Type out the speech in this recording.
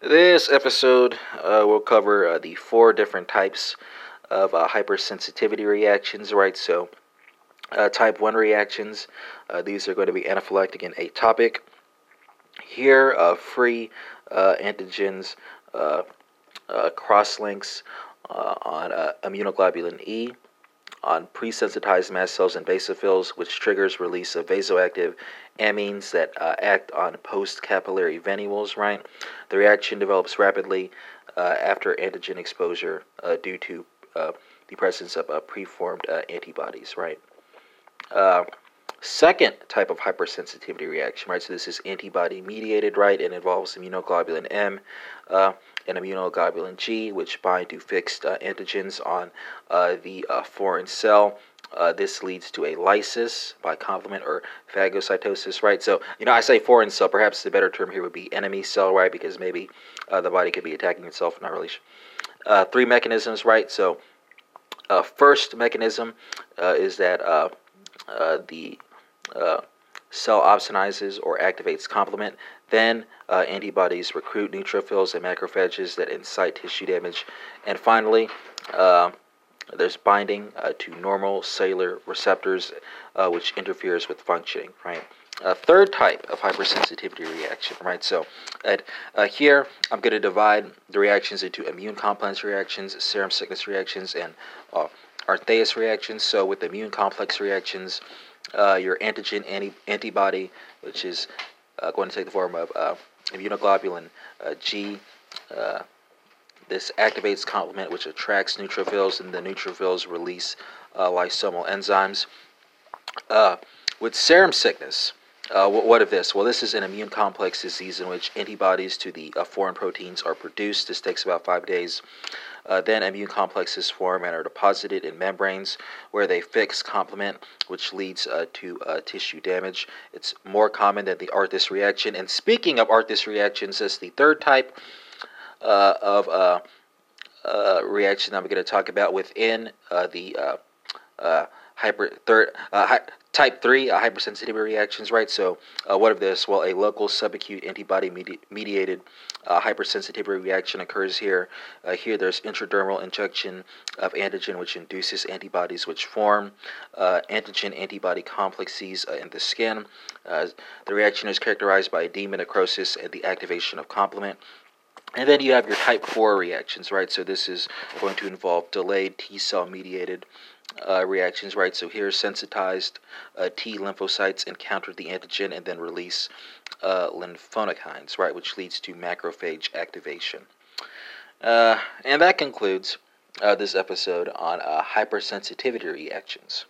This episode uh, will cover uh, the four different types of uh, hypersensitivity reactions, right? So, uh, type 1 reactions, uh, these are going to be anaphylactic and atopic. Here, uh, free antigens cross links on immunoglobulin E on pre-sensitized mast cells and basophils, which triggers release of vasoactive amines that uh, act on post-capillary venules. Right, the reaction develops rapidly uh, after antigen exposure uh, due to uh, the presence of uh, preformed uh, antibodies. Right. Second type of hypersensitivity reaction, right? So this is antibody mediated, right? It involves immunoglobulin M uh, and immunoglobulin G, which bind to fixed uh, antigens on uh, the uh, foreign cell. Uh, this leads to a lysis by complement or phagocytosis, right? So, you know, I say foreign cell, perhaps the better term here would be enemy cell, right? Because maybe uh, the body could be attacking itself, not really. three mechanisms, right? So, first mechanism is that the uh, cell opsonizes or activates complement. Then uh, antibodies recruit neutrophils and macrophages that incite tissue damage. And finally, uh, there's binding uh, to normal cellular receptors, uh, which interferes with functioning, right? A third type of hypersensitivity reaction, right? So, at, uh, here I'm going to divide the reactions into immune complex reactions, serum sickness reactions, and uh, Arthus reactions. So, with immune complex reactions, uh, your antigen anti- antibody, which is uh, going to take the form of uh, immunoglobulin uh, G. Uh, this activates complement, which attracts neutrophils, and the neutrophils release uh, lysosomal enzymes. with serum sickness, what, what, of this? Well, this is an immune complex disease in which antibodies to the foreign proteins are produced. This takes about five days. Uh, then immune complexes form and are deposited in membranes where they fix complement, which leads uh, to uh, tissue damage. It's more common than the Arthus reaction. And speaking of Arthus reactions, as the third type uh, of uh, uh, reaction I'm going to talk about within the hyper third uh Type 3, uh, hypersensitivity reactions, right? So, uh, what of this? Well, a local subacute antibody medi- mediated uh, hypersensitivity reaction occurs here. Uh, here, there's intradermal injection of antigen, which induces antibodies which form antigen antibody complexes in the skin. the reaction is characterized by edema, necrosis, and the activation of complement. And then you have your type 4 reactions, right? So this is going to involve delayed T cell mediated uh, reactions, right? So here, sensitized uh, T lymphocytes encounter the antigen and then release uh, lymphokines, right, which leads to macrophage activation. Uh, and that concludes uh, this episode on uh, hypersensitivity reactions.